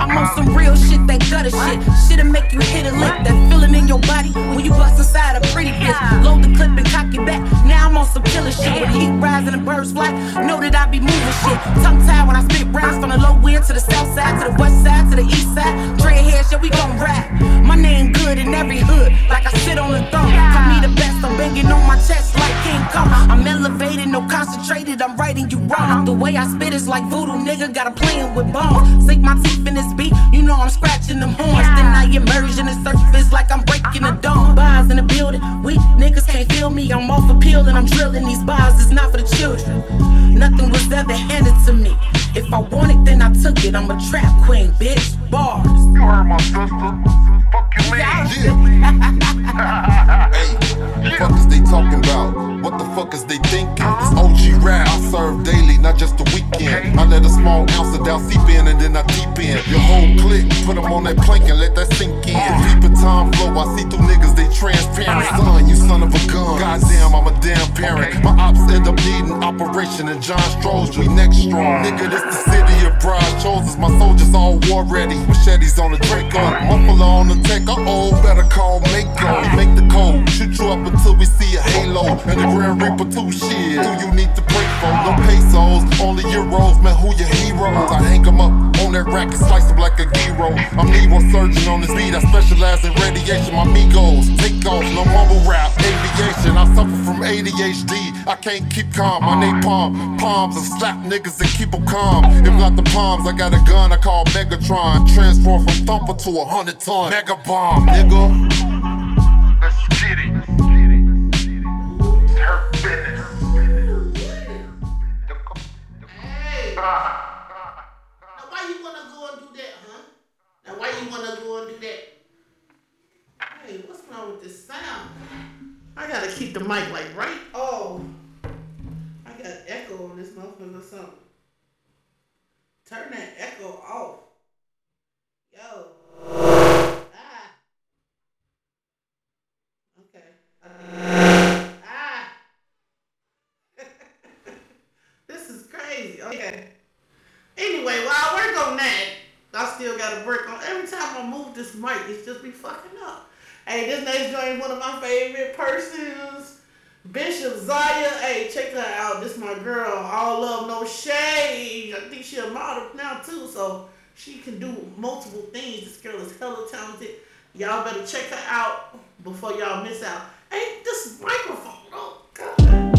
I'm on some real shit, that gutter shit. Shit'll make you hit a lick. That feeling in your body when you bust inside a pretty bitch. Load the clip and cock it back. Now I'm on some killer shit. With heat rising and birds fly. Know that I be moving shit. Tongue tied when I spit rhymes from the low end to the south side, to the west side, to the east side. Dreadhead shit, we gon' rap. My name good in every hood. Like I sit on the throne. Call me the best. I'm banging on my chest like King Kong. I'm elevated, no concentrated. I'm writing you wrong. The way I spit is like voodoo, nigga. Got a playing with bones. Sink my teeth in this beat. You know I'm scratching them horns. Then I emerge in the surface like I'm breaking the dome. Bars in the building. Weak niggas can't feel me. I'm off a pill and I'm drilling these bars. It's not for the children. Nothing was ever handed to me. If I want it, then I took it. I'm a trap queen, bitch. Bars. You heard my sister. Fuck you hey, fuck is they talking about? What the fuck is they thinking? It's OG rap. I serve daily, not just the weekend. I let a small ounce of Dow seep in and then I deep in. Your whole clique, put them on that plank and let that sink in. Deep in time flow, I see through niggas, they transparent. Uh-huh. Son, you son of a gun. Goddamn, I'm a damn parent. My ops end up needing operation and John Stroh's we next strong. Nigga, this the city of pride. Chosen my soldiers all war ready. Machetes on the Draco. Muffler on the tech, uh oh, better call Mako. Make the code, shoot you up until we see a halo. And the Grand Reaper too shit. Who you need to break for? No pesos, only euros, man, who your heroes? I hang 'em up on that rack and slice 'em like a gyro. I'm Nemo surgeon on this beat, I specialize in radiation. My amigos, take off, no mumble rap, aviation. I suffer from ADHD, I can't keep calm. My napalm, palms, and slap niggas and keep 'em calm. If not the palms, I got a gun I call Megatron. Transform from thumper to a hundred ton. Mega bomb, nigga. Let's get it. It's her business. Now why you wanna go and do that, huh? Now why you wanna go and do that? Hey, what's wrong with this sound? I gotta keep the mic like right. Oh, I got echo on this motherfucker or something. Turn that echo off. Yo. Ah. Okay. Ah. this is crazy. Okay. Anyway, while I work on that, I still gotta work on every time I move this mic, it's just be fucking up. Hey, this next joint one of my favorite persons. Bishop Zaya. Hey, check her out. This my girl. All love, no shade. I think she a model now too, so she can do multiple things. This girl is hella talented. Y'all better check her out before y'all miss out. Hey, this microphone. Oh God.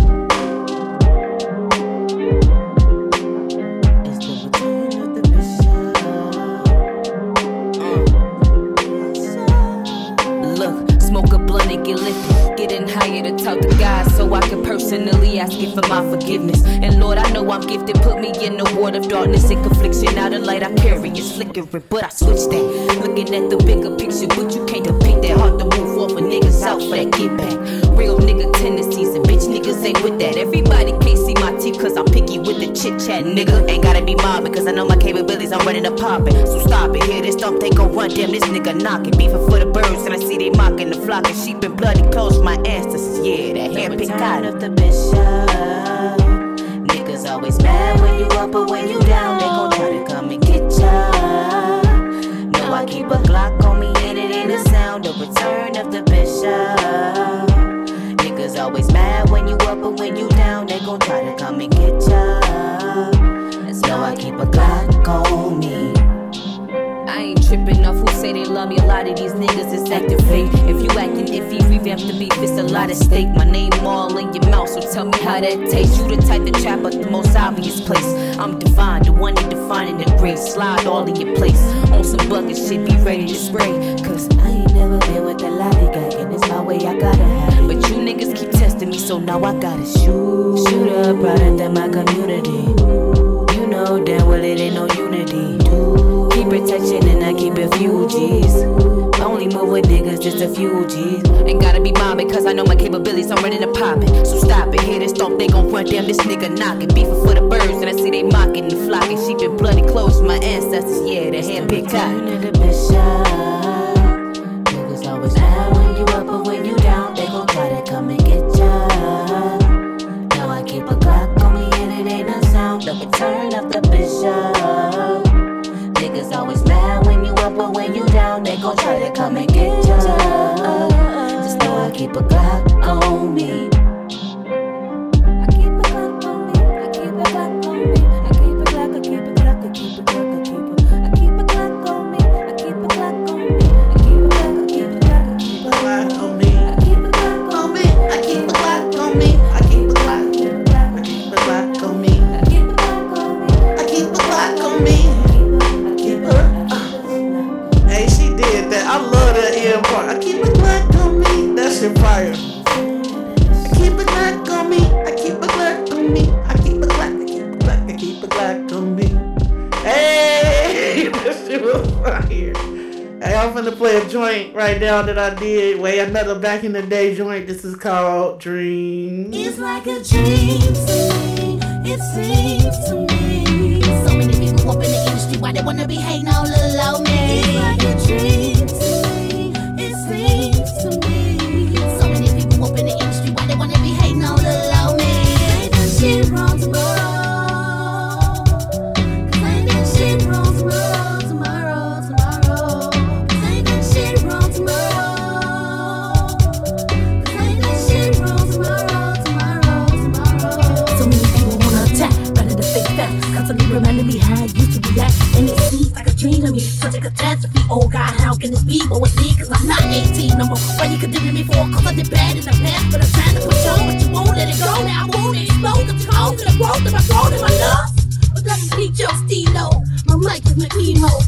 To talk to God so I can personally ask it for my forgiveness. And Lord, I know I'm gifted. Put me in the world of darkness and confliction. Now the light I carry is flickering, but I switched that. Looking at the bigger picture, but you can't depict that. Hard to move off of niggas out for that get back. Real nigga tendencies and bitch niggas ain't with that. Everybody can't see my teeth cause I'm picky with the chit chat. Nigga ain't gotta be mobbing cause I know my capabilities. I'm to pop it. So stop it. Hear this thump, they gon' run. Damn, this nigga knocking. Beefing for the birds and I see they mocking the flock of sheep and bloody clothes. My ancestors, yeah, that handpicked cotton. of the bishop. Niggas always mad when you up but when you down. They gon' try to come and get ya. No, I keep a Glock on me and it ain't a sound. The return of the bishop. Niggas always mad when you up but when you down. They gon' try to come and get ya. So I keep a Glock on me love me. A lot of these niggas is acting fake. If you acting iffy, revamp the beef. It's a lot at stake. My name all in your mouth, so tell me how that tastes. You the type to trap at the most obvious place. I'm divine, the one you defining the great. Slide all in your place. On some bucket shit, be ready to spray. Cause I ain't never been with the lollygag, and it's my way I gotta have. But you niggas keep testing me, so now I gotta shoot. Shoot up product in my community. You know damn well it ain't no unity. Protection and I keep few G's. Only move with niggas, just a few G's. Ain't gotta be mobbing, cause I know my capabilities, I'm to pop it. So stop it, hear this thump, they gon' run, damn, this nigga knocking. Beefing for the birds, and I see they mocking and flocking. Sheep and bloody clothes, my ancestors, yeah, the hand picked out. Niggas always a Glock on me. Play a joint right now that I did. Way another back in the day joint. This is called Dream. It's like a dream. It seems to me. So many people up in the industry, why they wanna be hating all But what's me? Cause I'm not 18 no more. Why you condemning me for? Cause I did bad in the past, but I'm trying to push on, but you won't let it go. Now I won't explode the tone to the growth of my throat and my lungs. But let me beat your stilo. My mic is my emo.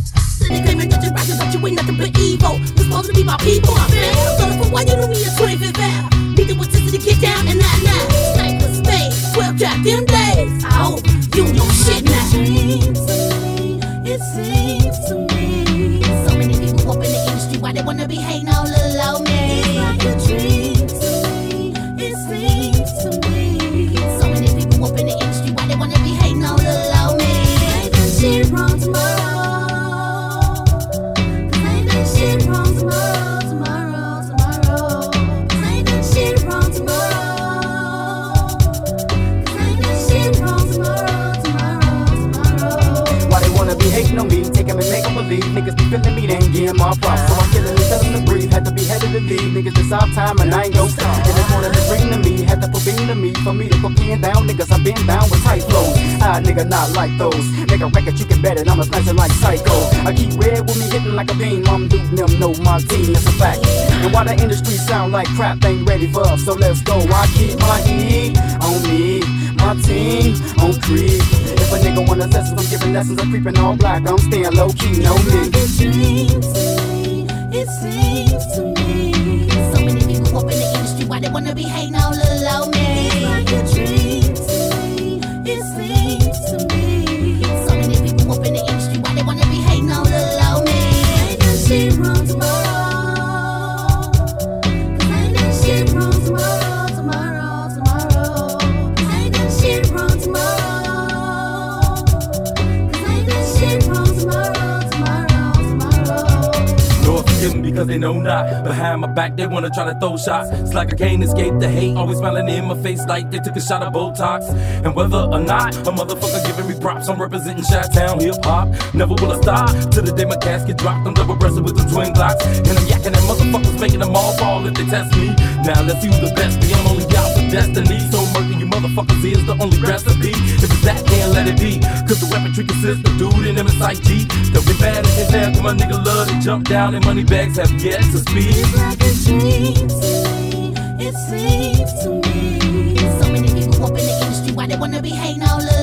I'm a slasher like Psycho. I keep red with me hitting like a beam I'm dude, them my team, that's a fact. And why the industry sound like crap, they ain't ready for us. So let's go, I keep my heat on me My team on creep. If a nigga wanna test us, I'm giving lessons. I'm creeping all black, I'm staying low key, no me they know not. Behind my back, they wanna try to throw shots. It's like I can't escape the hate. Always smiling in my face like they took a shot of Botox. And whether or not a motherfucker giving me props, I'm representing Shot Town hip hop. Never will I stop till the day my casket dropped. I'm double breasted with the twin glocks. And I'm yakking at motherfuckers, making them all fall if they test me. Now let's see who's the best. Be I'm only out for destiny. So motherfuckers is the only recipe. If it's that, then let it be. Cause the weaponry consists of dude and MSIG. They'll be bad in his hand, my nigga love to jump down and money bags have yet to speak. It's like a dream to me. It seems to me. So many people up in the industry, why they wanna be hating all alone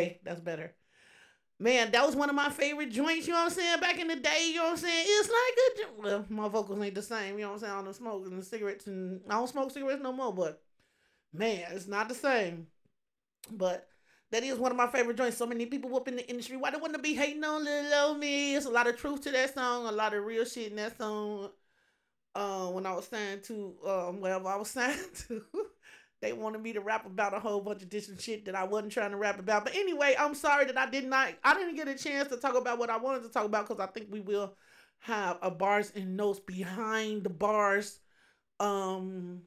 okay, that's better. Man, that was one of my favorite joints, you know what I'm saying? Back in the day, you know what I'm saying? It's like a Well, my vocals ain't the same, you know what I'm saying? I don't smoke and cigarettes and I don't smoke cigarettes no more, but man, it's not the same. But that is one of my favorite joints. So many people in the industry. Why they want to be hating on little old me? It's a lot of truth to that song, a lot of real shit in that song uh, when I was signed to um, wherever I was signed to, they wanted me to rap about a whole bunch of different shit that I wasn't trying to rap about. But anyway, I'm sorry that I did not, I didn't get a chance to talk about what I wanted to talk about because I think we will have a Barz and Notez behind the bars um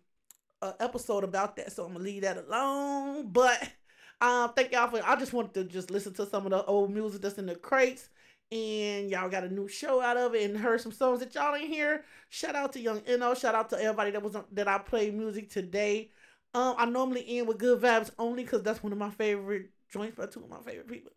episode about that. So I'm gonna leave that alone. But um, thank y'all for. I just wanted to just listen to some of the old music that's in the crates and y'all got a new show out of it and heard some songs that y'all didn't hear. Shout out to Young Eno. Shout out to everybody that was on, that I played music today. Um, I normally end with good vibes only because that's one of my favorite joints by two of my favorite people.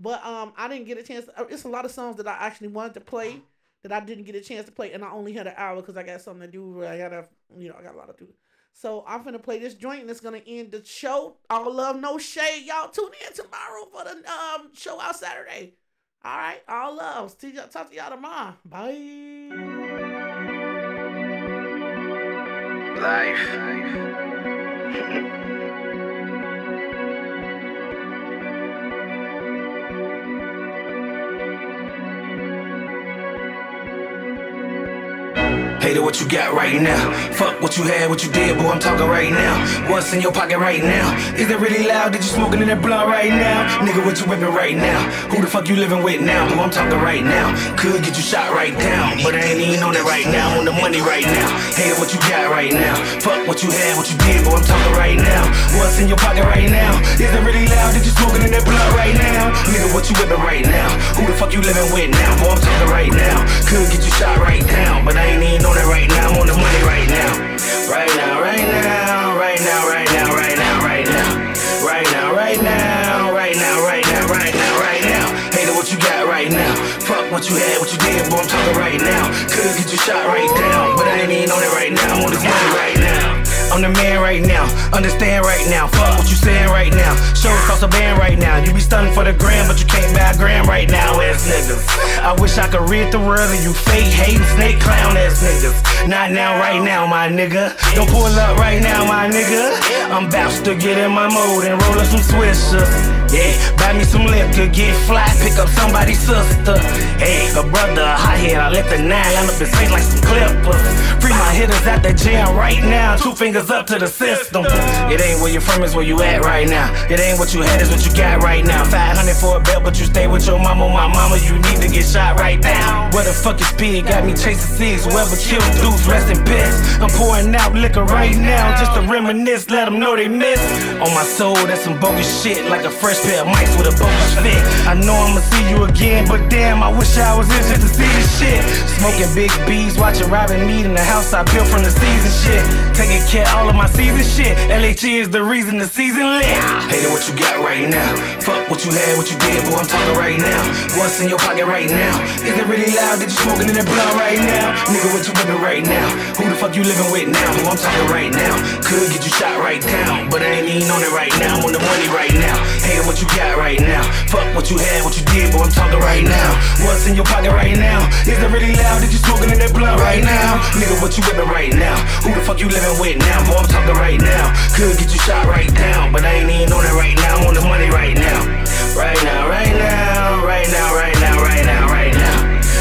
But um, I didn't get a chance. To, it's a lot of songs that I actually wanted to play that I didn't get a chance to play, and I only had an hour because I got something to do. I gotta, you know, I got a lot to do. So I'm gonna play this joint, and it's gonna end the show. All love, no shade. Y'all tune in tomorrow for the um show out Saturday. All right, all love. See y'all, talk to y'all tomorrow. Bye. Thank you. Hater, what you got right now? Fuck what you had, what you did, boy, I'm talking right now. What's in your pocket right now? Is it really loud? Did you smoking in that blunt right now? Nigga, what you whipping right now? Who the fuck you living with now? Boy, I'm talking right now. Could get you shot right down, but I ain't even on it right now. On the money right now. Hater, what you got right now? Fuck what you had, what you did, boy, I'm talking right now. What's in your pocket right now? Is it really loud? Did you smoking in that blunt right now? Nigga, what you whipping right now? Who the fuck you living with now? Boy, I'm talking right now. Could get you shot right down, but I ain't you had, what you did, boy, I'm talking right now. Could get you shot right down, but I ain't even on it right now. I'm on this money right now. I'm the man right now, understand right now. Fuck what you saying right now. Shows cost a band right now. You be stunning for the gram, but you can't buy a gram right now, ass niggas. I wish I could read the world of you fake hating snake clown ass niggas. Not now, right now, my nigga. Don't pull up right now, my nigga. I'm about to get in my mode and roll up some swishers. Yeah, buy me some liquor, get fly, pick up somebody's sister. Hey, a brother, a hothead, I let the nine line up and sing like some clippers. Free my hitters out the jail right now, two fingers up to the system. It ain't where you're from, it's where you at right now. It ain't what you had, it's what you got right now. 500 for a belt, but you stay with your mama, my mama, you need to get shot right now. Where the fuck is speed? Got me chasing cigs, whoever killed dudes, rest in peace. I'm pouring out liquor right now, just to reminisce, let them know they miss. On my soul, that's some bogus shit, like a fresh pair of mics with a fit. I know I'ma see you again, but damn, I wish I was in just to see this shit. Smoking big B's, watching Robin Mead in the house I built from the season shit. Taking care of all of my season shit. LHE is the reason the season lit. Hater, what you got right now? Fuck what you had, what you did, boy, I'm talking right now. What's in your pocket right now? Is it really loud? that you smoking in that blunt right now? Nigga, what you whipping right now? Who the fuck you living with now? Who I'm talking right now? Could get you shot right down, but I ain't even on it right now. On the money right now. Hating what you got right now. Fuck what you had, what you did, but I'm talking right now. What's in your pocket right now? Is it really loud that you smoking in that blunt right now? Nigga, what you whipping right now? Who the fuck you living with now? Boy, I'm talking right now. Could get you shot right down, but I ain't even on it right now. I'm on the money right now. Right now, right now, right now, right now, right now, right now.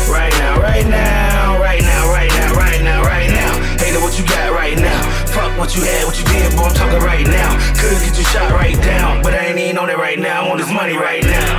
Right now, right now, right now, right now, right now, right now. Hater, what you got right now? Fuck what you had, what you did, boy, I'm talking right now. Could get you shot right down, on it right now. I'm on this money right now.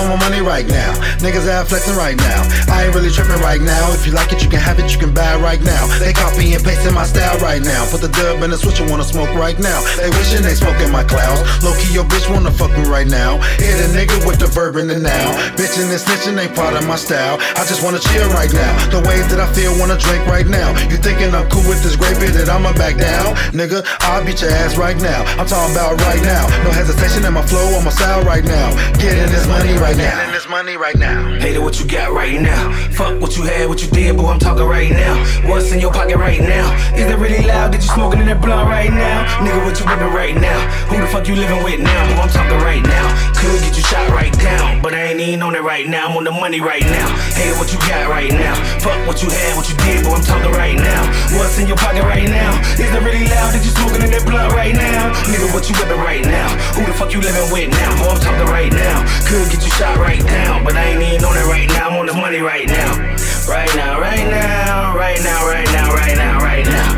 On my money right now. Niggas out flexing right now. I ain't really tripping right now. If you like it, you can have it, you can buy it right now. They copy and pasting my style right now. Put the dub in the switch and wanna smoke right now. They wishing they smoking my clouds. Low key, your bitch wanna fuck me right now. Hit a nigga with the verb in the now. Bitching and snitching ain't part of my style. I just wanna chill right now. The way that I feel, wanna drink right now. You thinking I'm cool with this great bit that I'ma back down? Nigga, I'll beat your ass right now. I'm talking about right now. No hesitation in my flow, on my style right now. Getting this money right now. Getting this money right now. Hater, what you got right now? Fuck what you had, what you did, boy, I'm talking right now. What's in your pocket right now? Is it really loud that you smoking in that blunt right now? Nigga, what you whipping right now? Who the fuck you living with now? Boy, I'm talking right now. Could get you shot right down, but I ain't even on it right now. I'm on the money right now. Hater, what you got right now? Fuck what you had, what you did, boy, I'm talking right now. What's in your pocket right now? Is it really loud that you smoking in that blunt right now? Nigga, what you whipping right now? Who the fuck you living with now? Boy, I'm talking right now. Could get you shot right down, but I ain't even on it right now. I'm on the money right now. Right now, right now, right now, right now, right now, right now.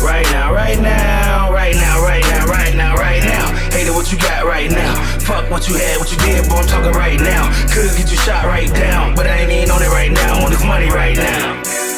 Right now, right now, right now, right now, right now, right now. Hater, what you got right now? Fuck what you had, what you did, boy, I'm talking right now. Could get you shot right down, but I ain't even on it right now. On this money right now.